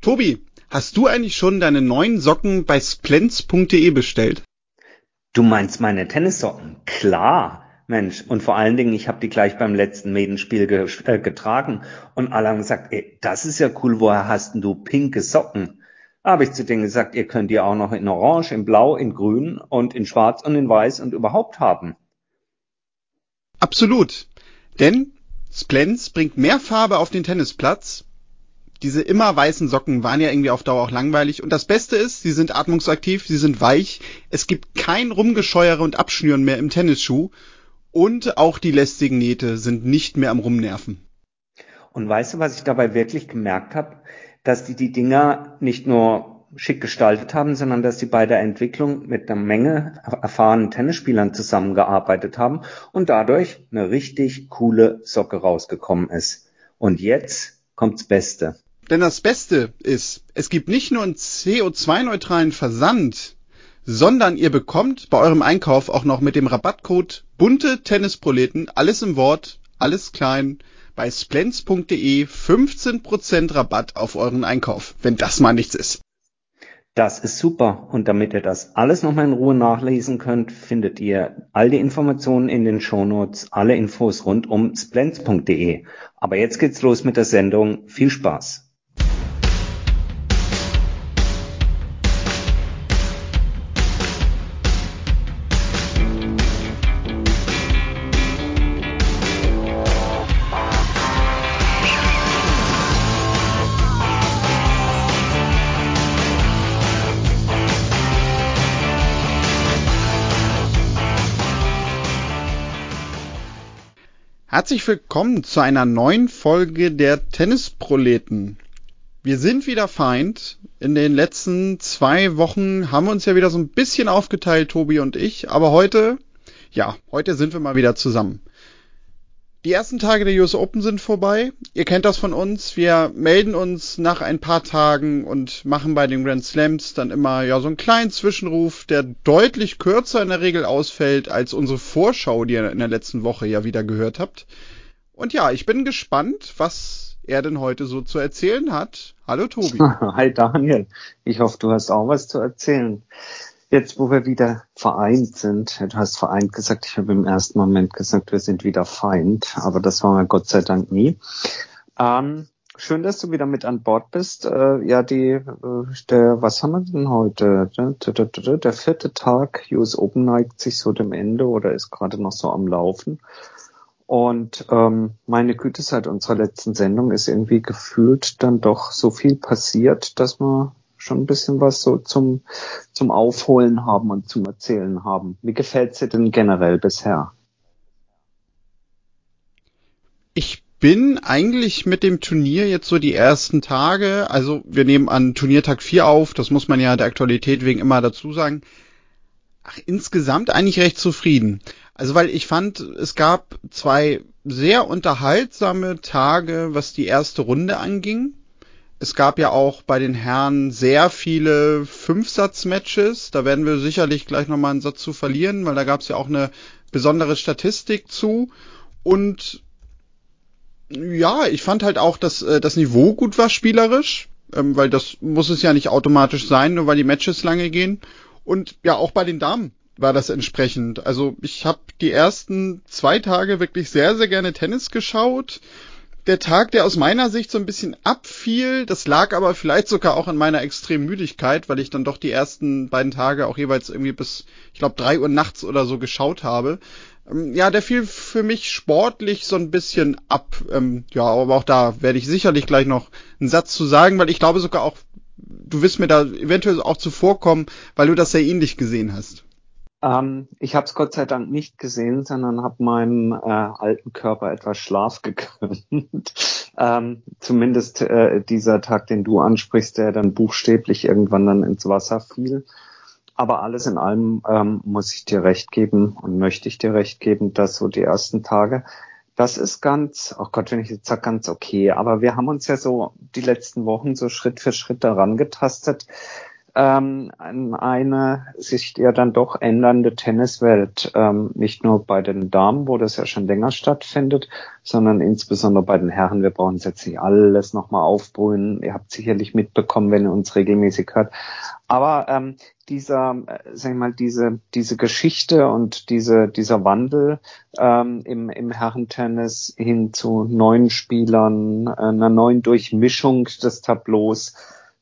Tobi, hast du eigentlich schon deine neuen Socken bei splens.de bestellt? Du meinst meine Tennissocken? Klar. Mensch, und vor allen Dingen, ich habe die gleich beim letzten Medenspiel ge äh, getragen und alle haben gesagt, ey, das ist ja cool, woher hast denn du pinke Socken? Da habe ich zu denen gesagt, ihr könnt die auch noch in Orange, in Blau, in Grün und in Schwarz und in Weiß und überhaupt haben. Absolut. Denn Splens bringt mehr Farbe auf den Tennisplatz. Diese immer weißen Socken waren ja irgendwie auf Dauer auch langweilig. Und das Beste ist, sie sind atmungsaktiv, sie sind weich. Es gibt kein Rumgescheuere und Abschnüren mehr im Tennisschuh. Und auch die lästigen Nähte sind nicht mehr am Rumnerven. Und weißt du, was ich dabei wirklich gemerkt habe? Dass die die Dinger nicht nur schick gestaltet haben, sondern dass sie bei der Entwicklung mit einer Menge erfahrenen Tennisspielern zusammengearbeitet haben und dadurch eine richtig coole Socke rausgekommen ist. Und jetzt kommt's Beste. Denn das Beste ist, es gibt nicht nur einen CO2-neutralen Versand, sondern ihr bekommt bei eurem Einkauf auch noch mit dem Rabattcode bunte Tennisproleten, alles im Wort, alles klein, bei splens.de 15% Rabatt auf euren Einkauf, wenn das mal nichts ist. Das ist super. Und damit ihr das alles nochmal in Ruhe nachlesen könnt, findet ihr all die Informationen in den Shownotes, alle Infos rund um splens.de. Aber jetzt geht's los mit der Sendung. Viel Spaß! Herzlich willkommen zu einer neuen Folge der Tennisproleten. Wir sind wieder Feind. In den letzten zwei Wochen haben wir uns ja wieder so ein bisschen aufgeteilt, Tobi und ich. Aber heute, ja, heute sind wir mal wieder zusammen. Die ersten Tage der US Open sind vorbei. Ihr kennt das von uns. Wir melden uns nach ein paar Tagen und machen bei den Grand Slams dann immer ja so einen kleinen Zwischenruf, der deutlich kürzer in der Regel ausfällt als unsere Vorschau, die ihr in der letzten Woche ja wieder gehört habt. Und ja, ich bin gespannt, was er denn heute so zu erzählen hat. Hallo Tobi. Hi Daniel. Ich hoffe, du hast auch was zu erzählen. Jetzt, wo wir wieder vereint sind, du hast vereint gesagt, ich habe im ersten Moment gesagt, wir sind wieder Feind, aber das waren wir Gott sei Dank nie. Ähm, schön, dass du wieder mit an Bord bist. Äh, ja, die, äh, der, was haben wir denn heute? Der, der vierte Tag US Open neigt sich so dem Ende oder ist gerade noch so am Laufen. Und ähm, meine Güte, seit unserer letzten Sendung ist irgendwie gefühlt dann doch so viel passiert, dass man schon ein bisschen was so zum, zum Aufholen haben und zum Erzählen haben. Wie gefällt dir denn generell bisher? Ich bin eigentlich mit dem Turnier jetzt so die ersten Tage, also wir nehmen an Turniertag 4 auf, das muss man ja der Aktualität wegen immer dazu sagen. Ach, insgesamt eigentlich recht zufrieden. Also weil ich fand, es gab zwei sehr unterhaltsame Tage, was die erste Runde anging. Es gab ja auch bei den Herren sehr viele Fünfsatz-Matches. Da werden wir sicherlich gleich nochmal einen Satz zu verlieren, weil da gab es ja auch eine besondere Statistik zu. Und ja, ich fand halt auch, dass äh, das Niveau gut war spielerisch, ähm, weil das muss es ja nicht automatisch sein, nur weil die Matches lange gehen. Und ja, auch bei den Damen war das entsprechend. Also ich habe die ersten zwei Tage wirklich sehr, sehr gerne Tennis geschaut der Tag, der aus meiner Sicht so ein bisschen abfiel. Das lag aber vielleicht sogar auch an meiner extremen Müdigkeit, weil ich dann doch die ersten beiden Tage auch jeweils irgendwie bis, ich glaube, drei Uhr nachts oder so geschaut habe. Ähm, ja, der fiel für mich sportlich so ein bisschen ab. Ähm, ja, aber auch da werde ich sicherlich gleich noch einen Satz zu sagen, weil ich glaube sogar auch, du wirst mir da eventuell auch zuvorkommen, weil du das sehr ähnlich gesehen hast. Ähm, ich habe es Gott sei Dank nicht gesehen, sondern habe meinem äh, alten Körper etwas Schlaf gegönnt. ähm, zumindest äh, dieser Tag, den du ansprichst, der dann buchstäblich irgendwann dann ins Wasser fiel. Aber alles in allem ähm, muss ich dir recht geben und möchte ich dir recht geben, dass so die ersten Tage, das ist ganz, oh Gott, wenn ich jetzt sage, ganz okay. Aber wir haben uns ja so die letzten Wochen so Schritt für Schritt daran getastet ähm, eine sich ja dann doch ändernde Tenniswelt, ähm, nicht nur bei den Damen, wo das ja schon länger stattfindet, sondern insbesondere bei den Herren. Wir brauchen jetzt nicht alles nochmal aufbrühen. Ihr habt sicherlich mitbekommen, wenn ihr uns regelmäßig hört. Aber ähm, dieser, äh, sag ich mal, diese, diese Geschichte und diese, dieser Wandel ähm, im, im Herrentennis hin zu neuen Spielern, einer neuen Durchmischung des Tableaus,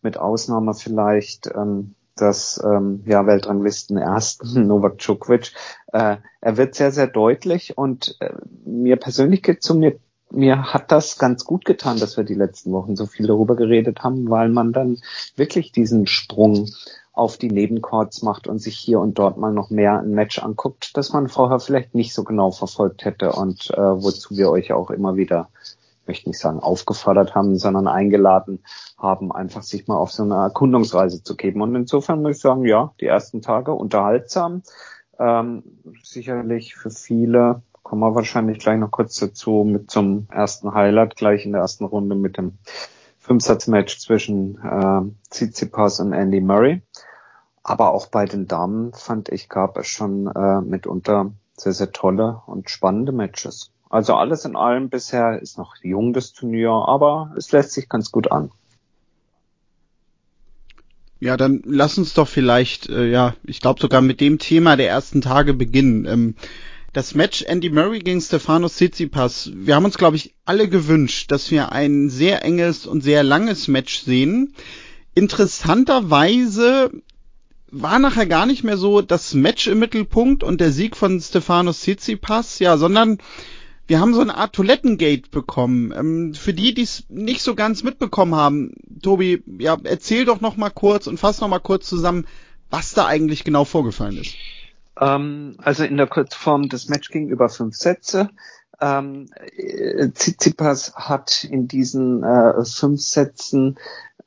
mit Ausnahme vielleicht ähm, des ähm, ja, Weltranglisten ersten Novak Djokovic. Äh, er wird sehr, sehr deutlich und äh, mir persönlich geht zu mir mir hat das ganz gut getan, dass wir die letzten Wochen so viel darüber geredet haben, weil man dann wirklich diesen Sprung auf die Nebenchords macht und sich hier und dort mal noch mehr ein Match anguckt, das man vorher vielleicht nicht so genau verfolgt hätte und äh, wozu wir euch auch immer wieder möchte nicht sagen aufgefordert haben, sondern eingeladen haben, einfach sich mal auf so eine Erkundungsreise zu geben. Und insofern muss ich sagen, ja, die ersten Tage unterhaltsam. Ähm, sicherlich für viele kommen wir wahrscheinlich gleich noch kurz dazu mit zum ersten Highlight gleich in der ersten Runde mit dem Fünfsatzmatch zwischen äh, Tsitsipas und Andy Murray. Aber auch bei den Damen fand ich, gab es schon äh, mitunter sehr, sehr tolle und spannende Matches. Also alles in allem bisher ist noch jung das Turnier, aber es lässt sich ganz gut an. Ja, dann lass uns doch vielleicht, äh, ja, ich glaube sogar mit dem Thema der ersten Tage beginnen. Ähm, das Match Andy Murray gegen Stefanos Tsitsipas. Wir haben uns, glaube ich, alle gewünscht, dass wir ein sehr enges und sehr langes Match sehen. Interessanterweise war nachher gar nicht mehr so das Match im Mittelpunkt und der Sieg von Stefanos Tsitsipas, ja, sondern wir haben so eine Art Toilettengate bekommen. Ähm, für die, die es nicht so ganz mitbekommen haben, Tobi, ja, erzähl doch noch mal kurz und fass noch mal kurz zusammen, was da eigentlich genau vorgefallen ist. Ähm, also in der Kurzform, das Match ging über fünf Sätze. Ähm, Tsitsipas hat in diesen äh, fünf Sätzen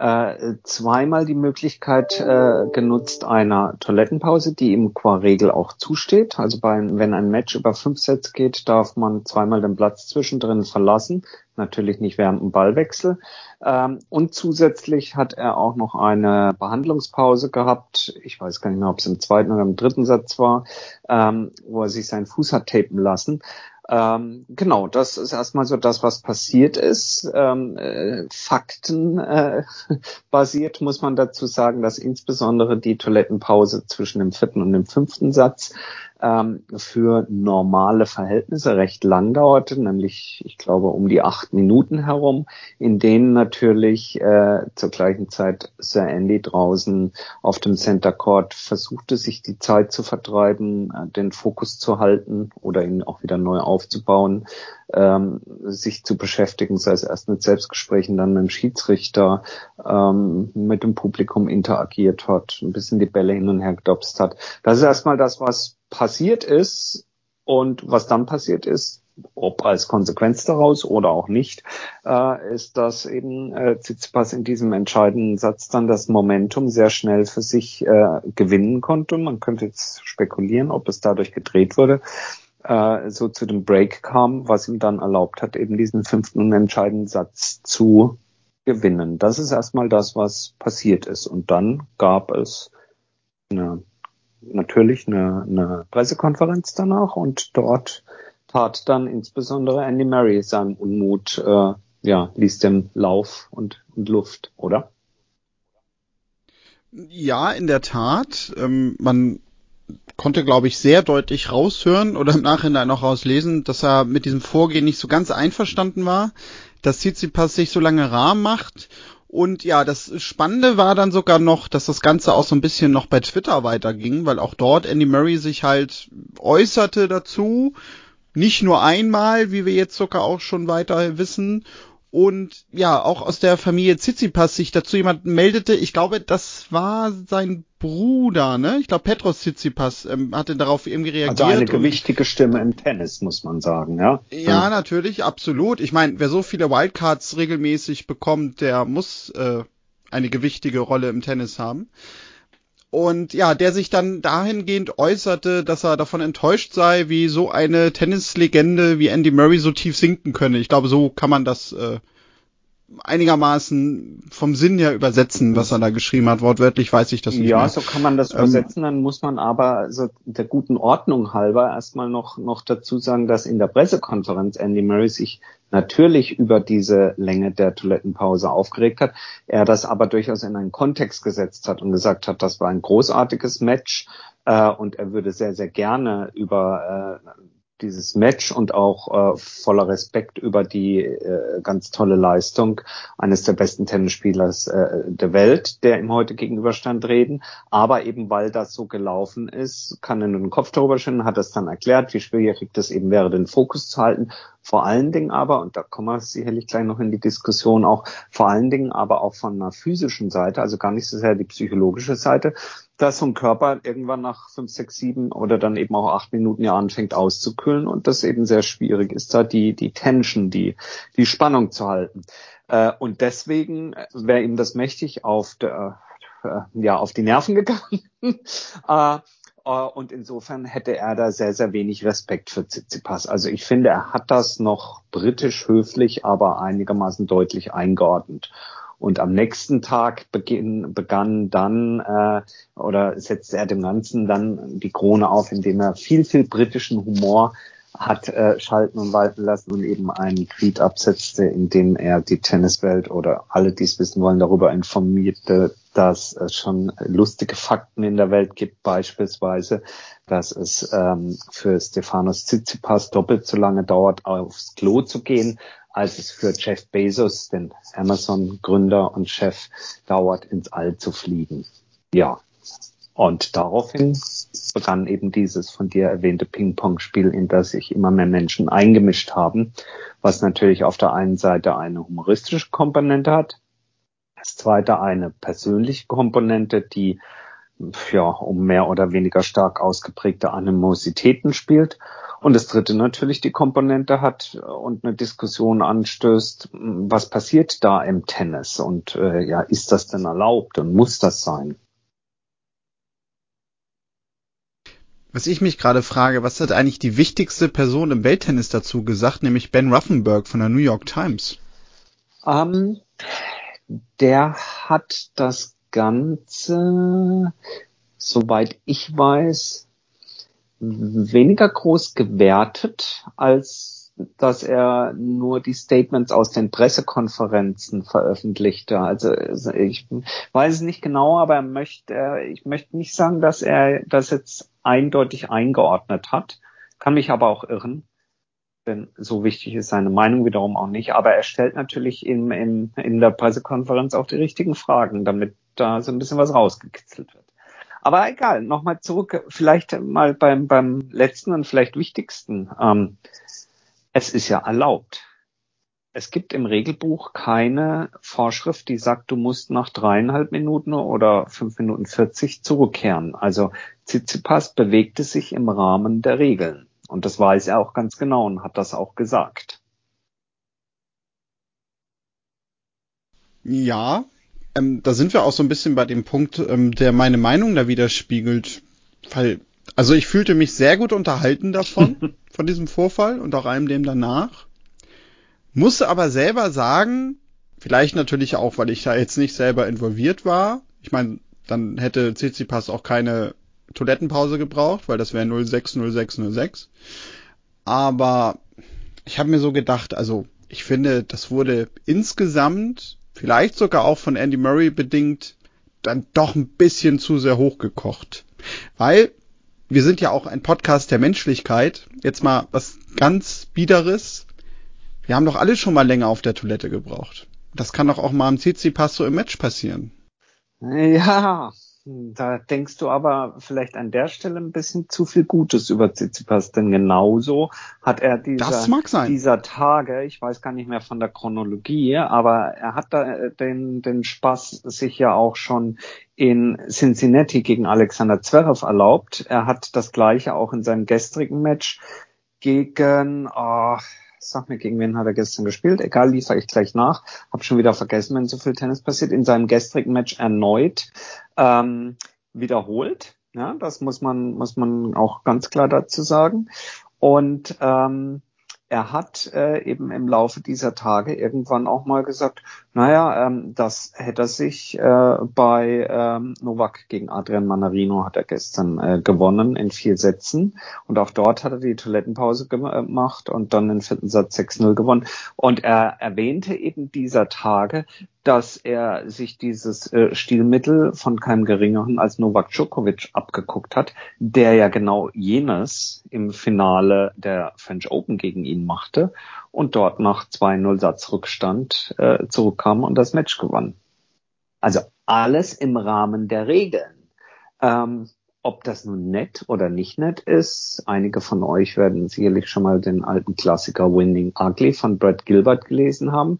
äh, zweimal die Möglichkeit äh, genutzt einer Toilettenpause, die ihm qua Regel auch zusteht. Also bei, wenn ein Match über fünf Sets geht, darf man zweimal den Platz zwischendrin verlassen. Natürlich nicht während dem Ballwechsel. Ähm, und zusätzlich hat er auch noch eine Behandlungspause gehabt. Ich weiß gar nicht mehr, ob es im zweiten oder im dritten Satz war, ähm, wo er sich seinen Fuß hat tapen lassen. Ähm, genau, das ist erstmal so das, was passiert ist. Ähm, äh, Fakten äh, muss man dazu sagen, dass insbesondere die Toilettenpause zwischen dem vierten und dem fünften Satz ähm, für normale Verhältnisse recht lang dauerte, nämlich ich glaube um die acht Minuten herum, in denen natürlich äh, zur gleichen Zeit Sir Andy draußen auf dem Center Court versuchte, sich die Zeit zu vertreiben, äh, den Fokus zu halten oder ihn auch wieder neu aufzubauen, ähm, sich zu beschäftigen, sei es erst mit Selbstgesprächen, dann mit dem Schiedsrichter, ähm, mit dem Publikum interagiert hat, ein bisschen die Bälle hin und her gedopst hat. Das ist erstmal das, was passiert ist und was dann passiert ist, ob als Konsequenz daraus oder auch nicht, äh, ist, dass eben äh, Tsitsipas in diesem entscheidenden Satz dann das Momentum sehr schnell für sich äh, gewinnen konnte. Man könnte jetzt spekulieren, ob es dadurch gedreht wurde, äh, so zu dem Break kam, was ihm dann erlaubt hat, eben diesen fünften und entscheidenden Satz zu gewinnen. Das ist erstmal das, was passiert ist. Und dann gab es eine natürlich eine, eine Pressekonferenz danach und dort tat dann insbesondere Andy Murray seinen Unmut, äh, ja, ließ dem Lauf und, und Luft, oder? Ja, in der Tat. Ähm, man konnte, glaube ich, sehr deutlich raushören oder im Nachhinein auch rauslesen, dass er mit diesem Vorgehen nicht so ganz einverstanden war, dass Tsitsipas sich so lange rar macht und ja, das Spannende war dann sogar noch, dass das Ganze auch so ein bisschen noch bei Twitter weiterging, weil auch dort Andy Murray sich halt äußerte dazu. Nicht nur einmal, wie wir jetzt sogar auch schon weiter wissen und ja, auch aus der Familie Tsitsipas sich dazu jemand meldete. Ich glaube, das war sein Bruder, ne? Ich glaube, Petros Tsitsipas ähm, hatte darauf irgendwie reagiert. Also eine gewichtige Stimme im Tennis, muss man sagen, ja? Ja, ja. natürlich, absolut. Ich meine, wer so viele Wildcards regelmäßig bekommt, der muss äh, eine gewichtige Rolle im Tennis haben. Und ja, der sich dann dahingehend äußerte, dass er davon enttäuscht sei, wie so eine Tennislegende wie Andy Murray so tief sinken könne. Ich glaube, so kann man das äh, einigermaßen vom Sinn her übersetzen, was er da geschrieben hat. Wortwörtlich weiß ich das nicht ja, mehr. so kann man das ähm, übersetzen. Dann muss man aber so der guten Ordnung halber erstmal noch, noch dazu sagen, dass in der Pressekonferenz Andy Murray sich natürlich über diese Länge der Toilettenpause aufgeregt hat. Er das aber durchaus in einen Kontext gesetzt hat und gesagt hat, das war ein großartiges Match äh, und er würde sehr, sehr gerne über äh, dieses Match und auch äh, voller Respekt über die äh, ganz tolle Leistung eines der besten Tennisspielers äh, der Welt, der ihm heute gegenüberstand, reden. Aber eben weil das so gelaufen ist, kann er nur den Kopf darüber schütteln, hat es dann erklärt, wie schwierig das eben wäre, den Fokus zu halten. Vor allen Dingen aber, und da kommen wir sicherlich gleich noch in die Diskussion auch, vor allen Dingen aber auch von einer physischen Seite, also gar nicht so sehr die psychologische Seite, dass so ein Körper irgendwann nach fünf, sechs, sieben oder dann eben auch acht Minuten ja anfängt auszukühlen und das eben sehr schwierig ist, da die, die Tension, die, die Spannung zu halten. Äh, und deswegen wäre ihm das mächtig auf der, äh, ja, auf die Nerven gegangen. äh, und insofern hätte er da sehr, sehr wenig Respekt für Tsitsipas. Also ich finde, er hat das noch britisch höflich, aber einigermaßen deutlich eingeordnet. Und am nächsten Tag beginn, begann dann äh, oder setzte er dem Ganzen dann die Krone auf, indem er viel, viel britischen Humor hat äh, schalten und walten lassen und eben einen Tweet absetzte, in dem er die Tenniswelt oder alle, die es wissen wollen, darüber informierte, dass es schon lustige Fakten in der Welt gibt, beispielsweise, dass es ähm, für Stefanos Tsitsipas doppelt so lange dauert, aufs Klo zu gehen, als es für Jeff Bezos, den Amazon-Gründer und Chef, dauert, ins All zu fliegen. Ja. Und daraufhin begann eben dieses von dir erwähnte Ping-Pong-Spiel, in das sich immer mehr Menschen eingemischt haben, was natürlich auf der einen Seite eine humoristische Komponente hat, das zweite eine persönliche Komponente, die ja um mehr oder weniger stark ausgeprägte Animositäten spielt und das dritte natürlich die Komponente hat und eine Diskussion anstößt, was passiert da im Tennis und äh, ja, ist das denn erlaubt und muss das sein? Was ich mich gerade frage, was hat eigentlich die wichtigste Person im Welttennis dazu gesagt, nämlich Ben Ruffenberg von der New York Times? Ähm, der hat das Ganze, soweit ich weiß, weniger groß gewertet, als dass er nur die Statements aus den Pressekonferenzen veröffentlichte. Also ich weiß es nicht genau, aber er möchte, ich möchte nicht sagen, dass er das jetzt eindeutig eingeordnet hat, kann mich aber auch irren, denn so wichtig ist seine Meinung wiederum auch nicht. Aber er stellt natürlich in, in, in der Pressekonferenz auch die richtigen Fragen, damit da so ein bisschen was rausgekitzelt wird. Aber egal, nochmal zurück, vielleicht mal beim, beim letzten und vielleicht wichtigsten. Ähm, es ist ja erlaubt. Es gibt im Regelbuch keine Vorschrift, die sagt, du musst nach dreieinhalb Minuten oder fünf Minuten vierzig zurückkehren. Also Tsitsipas bewegte sich im Rahmen der Regeln. Und das weiß er auch ganz genau und hat das auch gesagt. Ja, ähm, da sind wir auch so ein bisschen bei dem Punkt, ähm, der meine Meinung da widerspiegelt. Weil, also ich fühlte mich sehr gut unterhalten davon, von diesem Vorfall und auch allem dem danach. Musste aber selber sagen, vielleicht natürlich auch, weil ich da jetzt nicht selber involviert war. Ich meine, dann hätte Tsitsipas auch keine Toilettenpause gebraucht, weil das wäre 060606. Aber ich habe mir so gedacht, also ich finde, das wurde insgesamt vielleicht sogar auch von Andy Murray bedingt, dann doch ein bisschen zu sehr hochgekocht. Weil wir sind ja auch ein Podcast der Menschlichkeit. Jetzt mal was ganz Biederes. Wir haben doch alle schon mal länger auf der Toilette gebraucht. Das kann doch auch mal am CC-Pass so im Match passieren. Ja, da denkst du aber vielleicht an der Stelle ein bisschen zu viel Gutes über Tsitsipas, denn genauso hat er dieser, dieser Tage, ich weiß gar nicht mehr von der Chronologie, aber er hat da äh, den, den Spaß sich ja auch schon in Cincinnati gegen Alexander Zverev erlaubt. Er hat das gleiche auch in seinem gestrigen Match gegen, oh, sag mir, gegen wen hat er gestern gespielt? Egal, liefere ich gleich nach. Hab schon wieder vergessen, wenn so viel Tennis passiert. In seinem gestrigen Match erneut ähm, wiederholt. Ja, das muss man, muss man auch ganz klar dazu sagen. Und ähm, er hat äh, eben im Laufe dieser Tage irgendwann auch mal gesagt, naja, ähm, das hätte er sich äh, bei ähm, Novak gegen Adrian Manarino hat er gestern äh, gewonnen in vier Sätzen. Und auch dort hat er die Toilettenpause gemacht und dann den vierten Satz 6-0 gewonnen. Und er erwähnte eben dieser Tage, dass er sich dieses äh, Stilmittel von keinem geringeren als Novak Djokovic abgeguckt hat, der ja genau jenes im Finale der French Open gegen ihn machte und dort nach 2-0 Satzrückstand äh, zurückkam und das Match gewann. Also alles im Rahmen der Regeln. Ähm, ob das nun nett oder nicht nett ist, einige von euch werden sicherlich schon mal den alten Klassiker Winning Ugly von Brad Gilbert gelesen haben.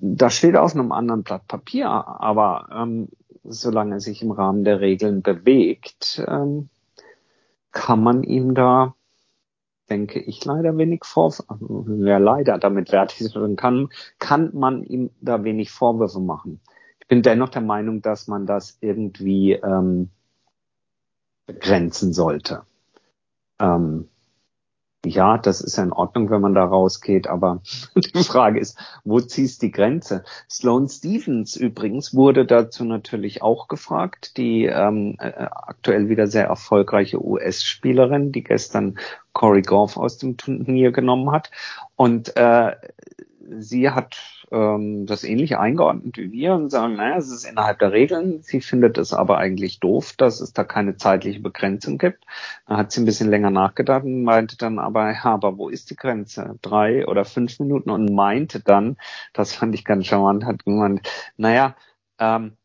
Das steht auf einem anderen Blatt Papier, aber ähm, solange er sich im Rahmen der Regeln bewegt, ähm, kann man ihm da, denke ich, leider wenig Vorwürfe, ja leider, damit werte ich kann, kann man ihm da wenig Vorwürfe machen. Ich bin dennoch der Meinung, dass man das irgendwie ähm, begrenzen sollte. Ähm, ja, das ist ja in Ordnung, wenn man da rausgeht, aber die Frage ist, wo ziehst die Grenze? Sloane Stevens übrigens wurde dazu natürlich auch gefragt, die ähm, äh, aktuell wieder sehr erfolgreiche US-Spielerin, die gestern Corey Goff aus dem Turnier genommen hat. Und äh, sie hat ähm, das ähnlich eingeordnet wie wir und sagen, naja, es ist innerhalb der Regeln. Sie findet es aber eigentlich doof, dass es da keine zeitliche Begrenzung gibt. Da hat sie ein bisschen länger nachgedacht und meinte dann aber, ja, aber wo ist die Grenze? Drei oder fünf Minuten und meinte dann, das fand ich ganz charmant, hat gemeint, naja, ähm,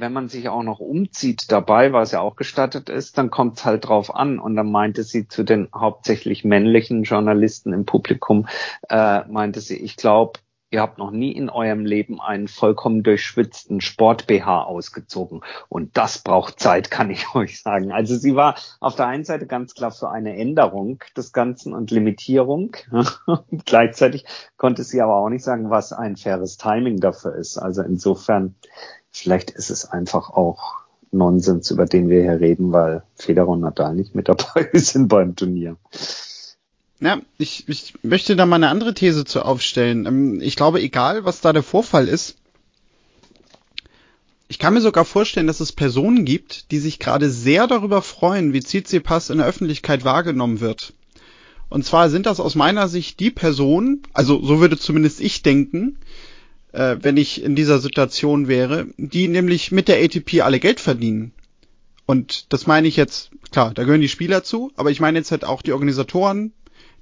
wenn man sich auch noch umzieht dabei, was ja auch gestattet ist, dann kommt es halt drauf an. Und dann meinte sie zu den hauptsächlich männlichen Journalisten im Publikum, äh, meinte sie, ich glaube, ihr habt noch nie in eurem Leben einen vollkommen durchschwitzten Sport-BH ausgezogen. Und das braucht Zeit, kann ich euch sagen. Also sie war auf der einen Seite ganz klar für eine Änderung des Ganzen und Limitierung. Gleichzeitig konnte sie aber auch nicht sagen, was ein faires Timing dafür ist. Also insofern, vielleicht ist es einfach auch Nonsens, über den wir hier reden, weil Federer und Nadal nicht mit dabei sind beim Turnier. Ja, ich, ich möchte da mal eine andere These zu aufstellen. Ähm, ich glaube, egal was da der Vorfall ist, ich kann mir sogar vorstellen, dass es Personen gibt, die sich gerade sehr darüber freuen, wie Tsitsipas in der Öffentlichkeit wahrgenommen wird. Und zwar sind das aus meiner Sicht die Personen, also so würde zumindest ich denken, äh, wenn ich in dieser Situation wäre, die nämlich mit der ATP alle Geld verdienen. Und das meine ich jetzt, klar, da gehören die Spieler zu, aber ich meine jetzt halt auch die Organisatoren,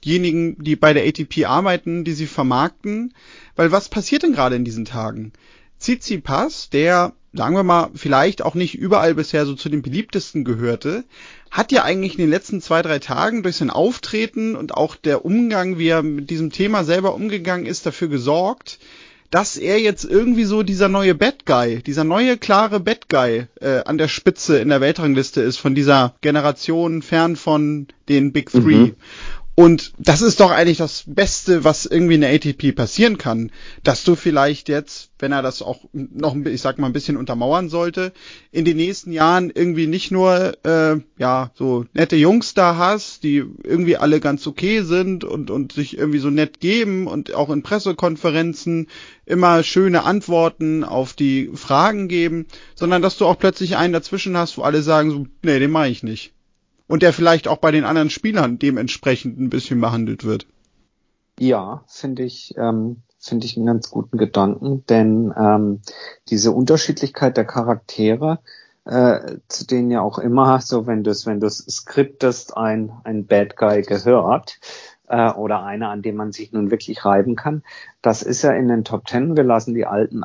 diejenigen, die bei der ATP arbeiten, die sie vermarkten. Weil was passiert denn gerade in diesen Tagen? Tsitsipas, der, sagen wir mal, vielleicht auch nicht überall bisher so zu den beliebtesten gehörte, hat ja eigentlich in den letzten zwei, drei Tagen durch sein Auftreten und auch der Umgang, wie er mit diesem Thema selber umgegangen ist, dafür gesorgt, dass er jetzt irgendwie so dieser neue Bad Guy, dieser neue klare Bad Guy äh, an der Spitze in der Weltrangliste ist von dieser Generation fern von den Big Three. Mhm. Und das ist doch eigentlich das Beste, was irgendwie in der ATP passieren kann, dass du vielleicht jetzt, wenn er das auch noch, ich sag mal, ein bisschen untermauern sollte, in den nächsten Jahren irgendwie nicht nur äh, ja so nette Jungs da hast, die irgendwie alle ganz okay sind und und sich irgendwie so nett geben und auch in Pressekonferenzen immer schöne Antworten auf die Fragen geben, sondern dass du auch plötzlich einen dazwischen hast, wo alle sagen so, nee, den mache ich nicht und der vielleicht auch bei den anderen Spielern dementsprechend ein bisschen behandelt wird. Ja, finde ich, ähm, finde ich einen ganz guten Gedanken, denn ähm, diese Unterschiedlichkeit der Charaktere, äh, zu denen ja auch immer so, wenn du es, wenn du es skriptest, ein, ein Bad Guy gehört, äh, oder einer, an dem man sich nun wirklich reiben kann. Das ist ja in den Top Ten. Wir lassen die alten,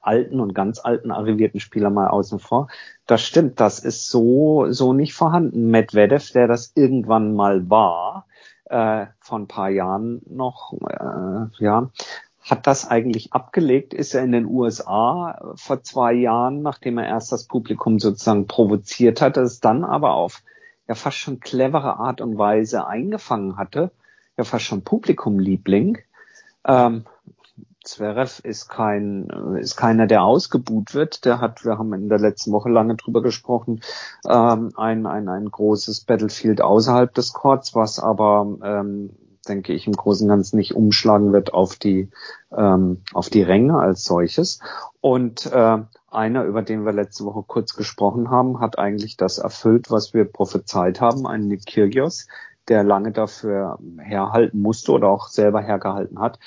alten und ganz alten arrivierten Spieler mal außen vor. Das stimmt, das ist so, so nicht vorhanden. Medvedev, der das irgendwann mal war, äh, vor ein paar Jahren noch, äh, ja, hat das eigentlich abgelegt, ist er in den USA vor zwei Jahren, nachdem er erst das Publikum sozusagen provoziert hatte, es dann aber auf ja fast schon clevere Art und Weise eingefangen hatte, ja fast schon Publikumliebling. Ähm, Zverev ist kein, ist keiner, der ausgebuht wird. Der hat, wir haben in der letzten Woche lange drüber gesprochen, ähm, ein, ein, ein großes Battlefield außerhalb des Courts, was aber ähm, denke ich, im Großen und Ganzen nicht umschlagen wird auf die, ähm, auf die Ränge als solches. Und äh, einer, über den wir letzte Woche kurz gesprochen haben, hat eigentlich das erfüllt, was wir prophezeit haben, ein Nick Kyrgios, der lange dafür herhalten musste oder auch selber hergehalten hat,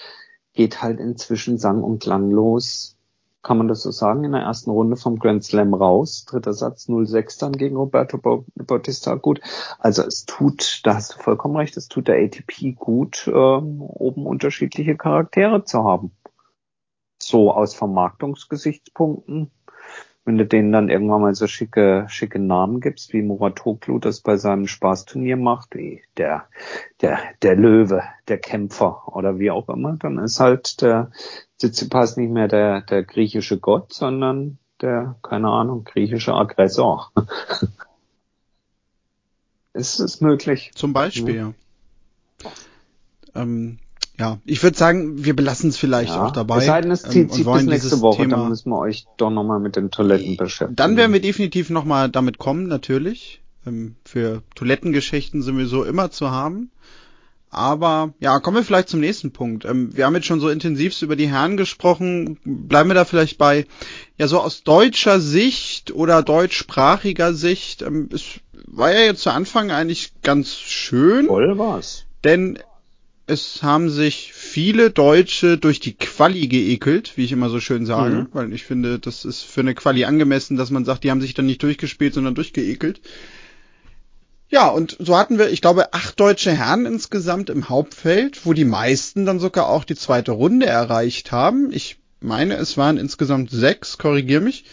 geht halt inzwischen sang- und klanglos kann man das so sagen, in der ersten Runde vom Grand Slam raus. Dritter Satz 0-6 dann gegen Roberto Bautista gut. Also es tut, da hast du vollkommen recht, es tut der ATP gut, ähm, oben unterschiedliche Charaktere zu haben. So aus Vermarktungsgesichtspunkten. Wenn du denen dann irgendwann mal so schicke, schicke Namen gibst, wie Muratoglu das bei seinem Spaßturnier macht, wie der, der, der Löwe, der Kämpfer oder wie auch immer, dann ist halt der, Tsitsipas nicht mehr der, der griechische Gott, sondern der, keine Ahnung, griechische Aggressor. ist es möglich? Zum Beispiel, ja. ja. Ähm, ja, ich würde sagen, wir belassen es vielleicht ja, auch dabei. Es sei denn, es zieht ähm, sich bis nächste Woche, Thema, dann müssen wir euch doch nochmal mit den Toiletten beschäftigen. Dann werden wir definitiv nochmal damit kommen, natürlich. Ähm, für Toilettengeschichten sind wir so immer zu haben. Aber ja, kommen wir vielleicht zum nächsten Punkt. Ähm, wir haben jetzt schon so intensivst über die Herren gesprochen. Bleiben wir da vielleicht bei, ja, so aus deutscher Sicht oder deutschsprachiger Sicht. Ähm, es war ja jetzt zu Anfang eigentlich ganz schön. Voll war's. Denn es haben sich viele Deutsche durch die Quali geekelt, wie ich immer so schön sage, mhm. weil ich finde, das ist für eine Quali angemessen, dass man sagt, die haben sich dann nicht durchgespielt, sondern durchgeekelt. Ja, und so hatten wir, ich glaube, acht deutsche Herren insgesamt im Hauptfeld, wo die meisten dann sogar auch die zweite Runde erreicht haben. Ich meine, es waren insgesamt sechs, korrigier mich.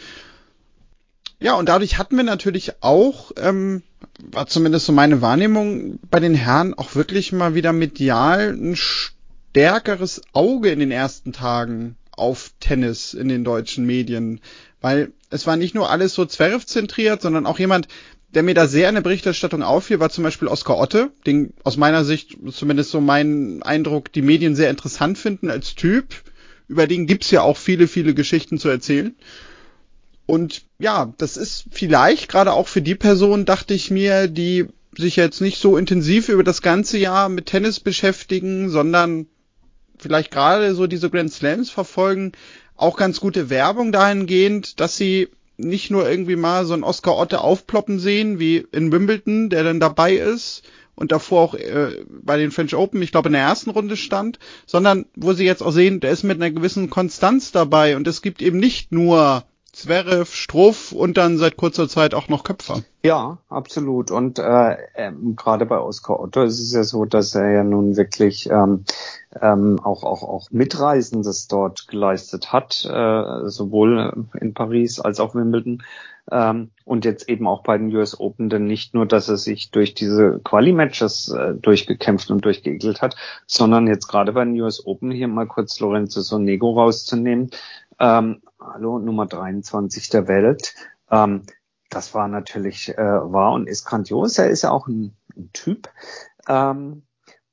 Ja, und dadurch hatten wir natürlich auch, ähm, war zumindest so meine Wahrnehmung, bei den Herren auch wirklich mal wieder medial ein stärkeres Auge in den ersten Tagen auf Tennis in den deutschen Medien. Weil es war nicht nur alles so Zwerf zentriert, sondern auch jemand, der mir da sehr in der Berichterstattung auffiel, war zum Beispiel Oskar Otte, den aus meiner Sicht, zumindest so mein Eindruck, die Medien sehr interessant finden als Typ. Über den gibt's ja auch viele, viele Geschichten zu erzählen. Und ja, das ist vielleicht gerade auch für die Person, dachte ich mir, die sich jetzt nicht so intensiv über das ganze Jahr mit Tennis beschäftigen, sondern vielleicht gerade so diese Grand Slams verfolgen, auch ganz gute Werbung dahingehend, dass sie nicht nur irgendwie mal so ein Oscar Otte aufploppen sehen, wie in Wimbledon, der dann dabei ist und davor auch äh, bei den French Open, ich glaube in der ersten Runde stand, sondern wo sie jetzt auch sehen, der ist mit einer gewissen Konstanz dabei. Und es gibt eben nicht nur Zverev, Struff und dann seit kurzer Zeit auch noch Köpfer. Ja, absolut. Und äh, äh, gerade bei Oscar Otto ist es ja so, dass er ja nun wirklich ähm, ähm, auch, auch, auch Mitreisendes dort geleistet hat, äh, sowohl in Paris als auch Wimbledon. Ähm, und jetzt eben auch bei den US Open, denn nicht nur, dass er sich durch diese Quali-Matches äh, durchgekämpft und durchgeegelt hat, sondern jetzt gerade bei den US Open hier mal kurz Lorenzo Sonego rauszunehmen, ähm, hallo, Nummer 23 der Welt. Ähm, das war natürlich äh, war und ist grandios. Er ist ja auch ein, ein Typ. Ähm,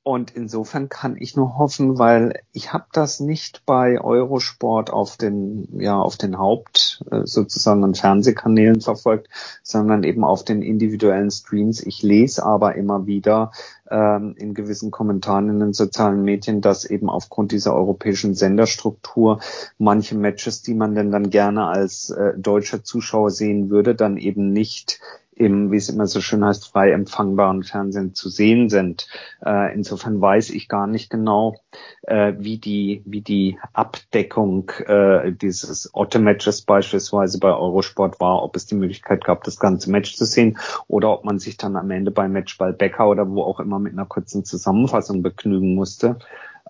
und insofern kann ich nur hoffen, weil ich habe das nicht bei Eurosport auf den ja auf den Haupt äh, sozusagen Fernsehkanälen verfolgt, sondern eben auf den individuellen Streams. Ich lese aber immer wieder ähm, in gewissen Kommentaren in den sozialen Medien, dass eben aufgrund dieser europäischen Senderstruktur manche Matches, die man denn dann gerne als äh, deutscher Zuschauer sehen würde, dann eben nicht im, wie es immer so schön heißt, frei empfangbaren Fernsehen zu sehen sind. Äh, insofern weiß ich gar nicht genau, äh, wie die, wie die Abdeckung äh, dieses Otte-Matches beispielsweise bei Eurosport war, ob es die Möglichkeit gab, das ganze Match zu sehen oder ob man sich dann am Ende bei Matchball Becker oder wo auch immer mit einer kurzen Zusammenfassung begnügen musste.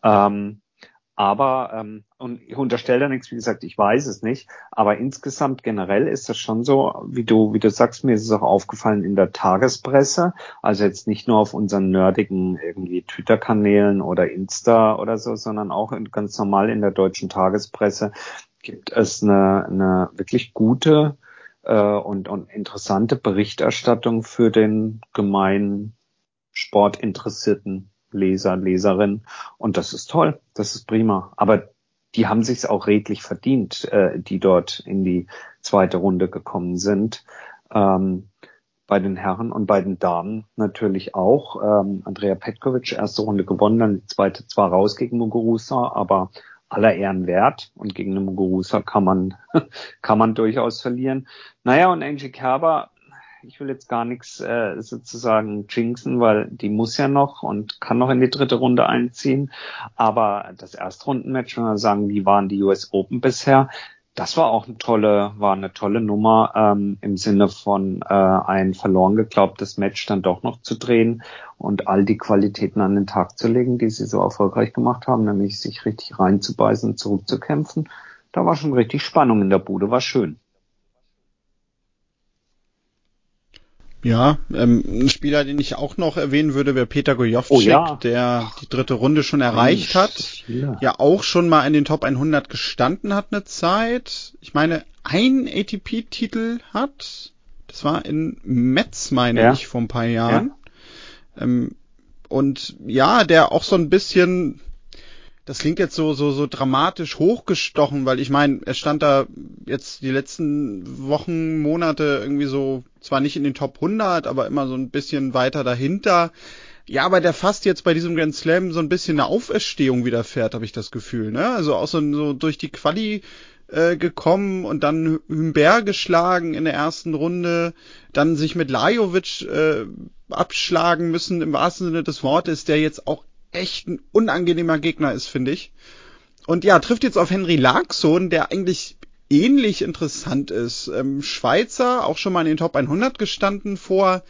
Ähm, aber, ähm, und ich unterstelle da nichts, wie gesagt, ich weiß es nicht, aber insgesamt generell ist das schon so, wie du, wie du sagst, mir ist es auch aufgefallen in der Tagespresse, also jetzt nicht nur auf unseren nerdigen irgendwie Twitter-Kanälen oder Insta oder so, sondern auch in, ganz normal in der deutschen Tagespresse gibt es eine, eine wirklich gute äh, und, und interessante Berichterstattung für den gemeinen Sportinteressierten Leser, Leserin. Und das ist toll, das ist prima. Aber die haben sich's auch redlich verdient, äh, die dort in die zweite Runde gekommen sind. Ähm, bei den Herren und bei den Damen natürlich auch. Ähm, Andrea Petkovic, erste Runde gewonnen, dann die zweite zwar raus gegen Muguruza, aber aller Ehren wert und gegen eine Muguruza kann man, kann man durchaus verlieren. Naja, und Angie Kerber, ich will jetzt gar nichts äh, sozusagen jinxen, weil die muss ja noch und kann noch in die dritte Runde einziehen. Aber das Erstrundenmatch, wenn wir sagen, wie waren die US Open bisher, das war auch eine tolle, war eine tolle Nummer ähm, im Sinne von äh, ein verloren geglaubtes Match dann doch noch zu drehen und all die Qualitäten an den Tag zu legen, die sie so erfolgreich gemacht haben, nämlich sich richtig reinzubeißen und zurückzukämpfen. Da war schon richtig Spannung in der Bude, war schön. Ja, ähm, ein Spieler, den ich auch noch erwähnen würde, wäre Peter Gojovcik, oh, ja. der die dritte Runde schon erreicht hat. Ja. ja auch schon mal in den Top 100 gestanden hat eine Zeit. Ich meine, ein ATP-Titel hat. Das war in Metz, meine ja. ich, vor ein paar Jahren. Ähm, und ja, der auch so ein bisschen das klingt jetzt so, so, so dramatisch hochgestochen, weil ich meine, er stand da jetzt die letzten Wochen, Monate irgendwie so, zwar nicht in den Top 100, aber immer so ein bisschen weiter dahinter. Ja, aber der fast jetzt bei diesem Grand Slam so ein bisschen eine Auferstehung widerfährt, habe ich das Gefühl, ne? Also auch so, so durch die Quali äh, gekommen und dann Humbert geschlagen in der ersten Runde, dann sich mit Lajovic äh, abschlagen müssen im wahrsten Sinne des Wortes, der jetzt auch echt ein unangenehmer Gegner ist, finde ich. Und ja, trifft jetzt auf Henry Larkson, der eigentlich ähnlich interessant ist. Ähm, Schweizer, auch schon mal in den Top 100 gestanden vor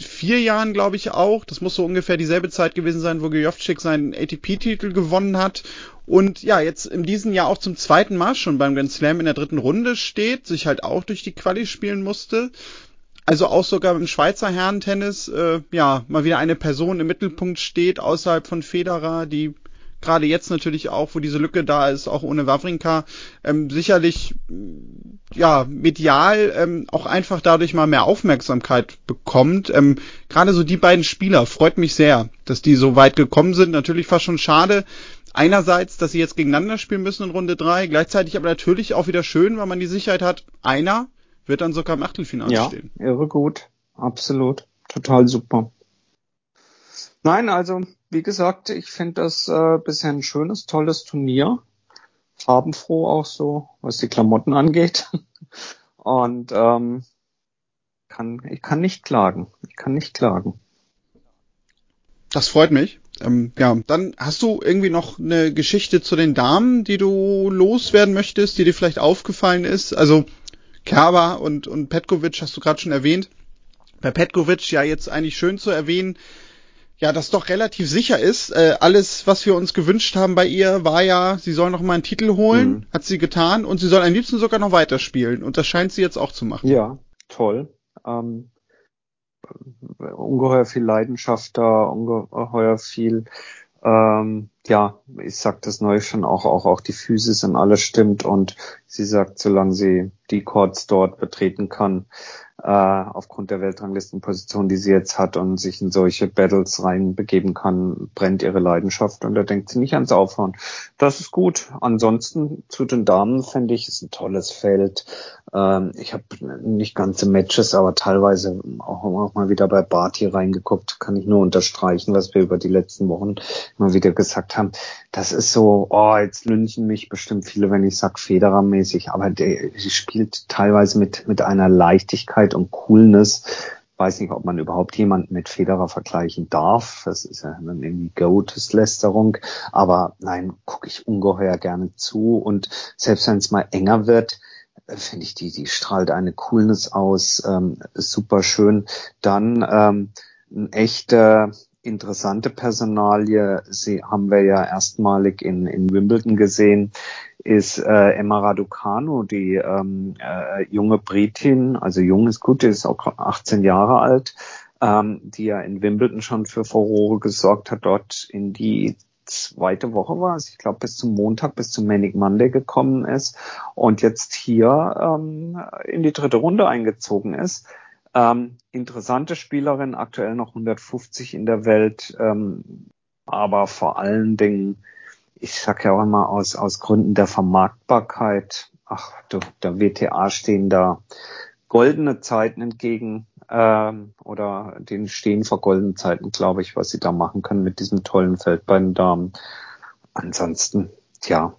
vier Jahren, glaube ich auch. Das muss so ungefähr dieselbe Zeit gewesen sein, wo Gejovcik seinen ATP-Titel gewonnen hat. Und ja, jetzt in diesem Jahr auch zum zweiten Mal schon beim Grand Slam in der dritten Runde steht, sich halt auch durch die Quali spielen musste. Also auch sogar im Schweizer Herrentennis, äh, ja, mal wieder eine Person im Mittelpunkt steht, außerhalb von Federer, die gerade jetzt natürlich auch, wo diese Lücke da ist, auch ohne Wawrinka, ähm, sicherlich ja medial ähm, auch einfach dadurch mal mehr Aufmerksamkeit bekommt. Ähm, gerade so die beiden Spieler freut mich sehr, dass die so weit gekommen sind. Natürlich fast schon schade. Einerseits, dass sie jetzt gegeneinander spielen müssen in Runde drei, gleichzeitig aber natürlich auch wieder schön, weil man die Sicherheit hat, einer wird dann sogar im Achtelfinale ja, stehen. Irre gut, absolut, total super. Nein, also wie gesagt, ich finde das äh, bisher ein schönes, tolles Turnier. Farbenfroh auch so, was die Klamotten angeht. Und ähm, kann, ich kann nicht klagen. Ich kann nicht klagen. Das freut mich. Ähm, ja, dann hast du irgendwie noch eine Geschichte zu den Damen, die du loswerden möchtest, die dir vielleicht aufgefallen ist. Also Kerber und, und Petkovic hast du gerade schon erwähnt. Bei Petkovic ja jetzt eigentlich schön zu erwähnen, ja, das doch relativ sicher ist. Äh, alles, was wir uns gewünscht haben bei ihr, war ja, sie soll noch mal einen Titel holen, mhm. hat sie getan und sie soll am liebsten sogar noch weiterspielen und das scheint sie jetzt auch zu machen. Ja, toll. Ähm, ungeheuer viel Leidenschaft da, ungeheuer viel ähm, ja, ich sag das neu schon auch, auch, auch die Physis und alles stimmt und sie sagt, solange sie die Chords dort betreten kann, äh, aufgrund der Weltranglistenposition, die sie jetzt hat und sich in solche Battles reinbegeben kann, brennt ihre Leidenschaft und da denkt sie nicht ans Aufhören. Das ist gut. Ansonsten zu den Damen finde ich, ist ein tolles Feld. Ähm, ich habe nicht ganze Matches, aber teilweise auch, auch mal wieder bei Barty reingeguckt. Kann ich nur unterstreichen, was wir über die letzten Wochen immer wieder gesagt haben. Das ist so, oh, jetzt lünchen mich bestimmt viele, wenn ich sag Federer-mäßig, aber der, der spielt teilweise mit, mit einer Leichtigkeit und Coolness. Weiß nicht, ob man überhaupt jemanden mit Federer vergleichen darf. Das ist ja dann irgendwie Goates-Lästerung. Aber nein, gucke ich ungeheuer gerne zu. Und selbst wenn es mal enger wird, finde ich, die, die strahlt eine Coolness aus, ähm, super schön. Dann ähm, ein echter interessante Personalie, sie haben wir ja erstmalig in, in Wimbledon gesehen, ist äh, Emma Raducanu, die ähm, äh, junge Britin, also jung ist gut, die ist auch 18 Jahre alt, ähm, die ja in Wimbledon schon für Furore gesorgt hat, dort in die zweite Woche war es, ich glaube bis zum Montag, bis zum Manic Monday gekommen ist und jetzt hier ähm, in die dritte Runde eingezogen ist. Ähm, interessante Spielerin, aktuell noch 150 in der Welt, ähm, aber vor allen Dingen, ich sag ja auch immer aus, aus Gründen der Vermarktbarkeit, ach, du, der WTA stehen da goldene Zeiten entgegen. ähm, oder den stehen vor goldenen Zeiten, glaube ich, was sie da machen können mit diesem tollen Feld bei den Damen. Ansonsten, ja,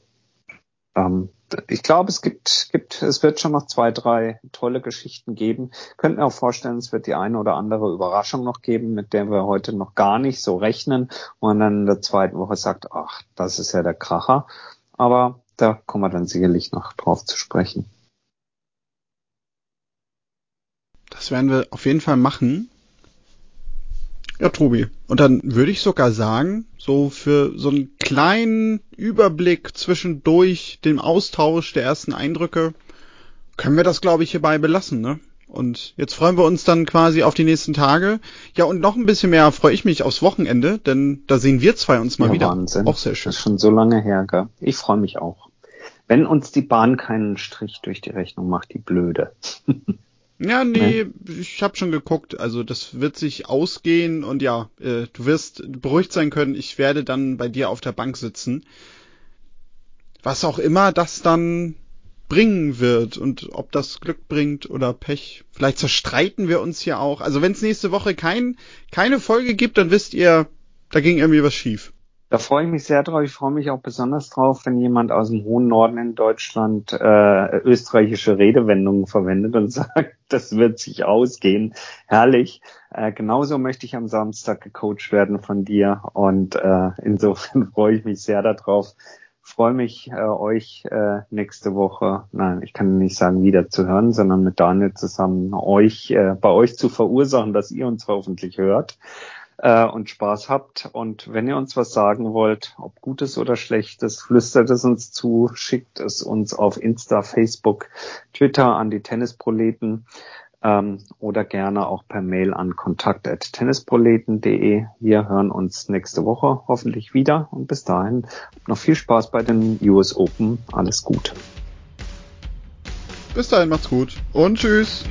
ähm, ich glaube, es gibt, gibt, es wird schon noch zwei, drei tolle Geschichten geben. Könnten auch vorstellen, es wird die eine oder andere Überraschung noch geben, mit der wir heute noch gar nicht so rechnen und dann in der zweiten Woche sagt, ach, das ist ja der Kracher. Aber da kommen wir dann sicherlich noch drauf zu sprechen. Das werden wir auf jeden Fall machen. Ja, Tobi. Und dann würde ich sogar sagen, so für so einen kleinen Überblick zwischendurch, dem Austausch der ersten Eindrücke, können wir das, glaube ich, hierbei belassen, ne? Und jetzt freuen wir uns dann quasi auf die nächsten Tage. Ja, und noch ein bisschen mehr freue ich mich aufs Wochenende, denn da sehen wir zwei uns mal ja, wieder. Wahnsinn. Auch sehr schön. Das ist schon so lange her, gell? Ich freue mich auch. Wenn uns die Bahn keinen Strich durch die Rechnung macht, die blöde. Ja, nee, nee. ich habe schon geguckt. Also das wird sich ausgehen und ja, äh, du wirst beruhigt sein können. Ich werde dann bei dir auf der Bank sitzen. Was auch immer das dann bringen wird und ob das Glück bringt oder Pech. Vielleicht zerstreiten wir uns hier auch. Also wenn es nächste Woche kein, keine Folge gibt, dann wisst ihr, da ging irgendwie was schief. Da freue ich mich sehr drauf. Ich freue mich auch besonders drauf, wenn jemand aus dem hohen Norden in Deutschland äh, österreichische Redewendungen verwendet und sagt, das wird sich ausgehen. Herrlich. Äh, genauso möchte ich am Samstag gecoacht werden von dir und äh, insofern freue ich mich sehr darauf. Freue mich, äh, euch äh, nächste Woche, nein, ich kann nicht sagen, wieder zu hören, sondern mit Daniel zusammen euch, äh, bei euch zu verursachen, dass ihr uns hoffentlich hört äh, und Spaß habt. Und wenn ihr uns was sagen wollt, ob Gutes oder Schlechtes, flüstert es uns zu, schickt es uns auf Insta, Facebook, Twitter an die Tennisproleten ähm, oder gerne auch per Mail an kontakt.tennisproleten.de. Wir hören uns nächste Woche hoffentlich wieder und bis dahin noch viel Spaß bei den US Open. Alles gut. Bis dahin macht's gut und tschüss.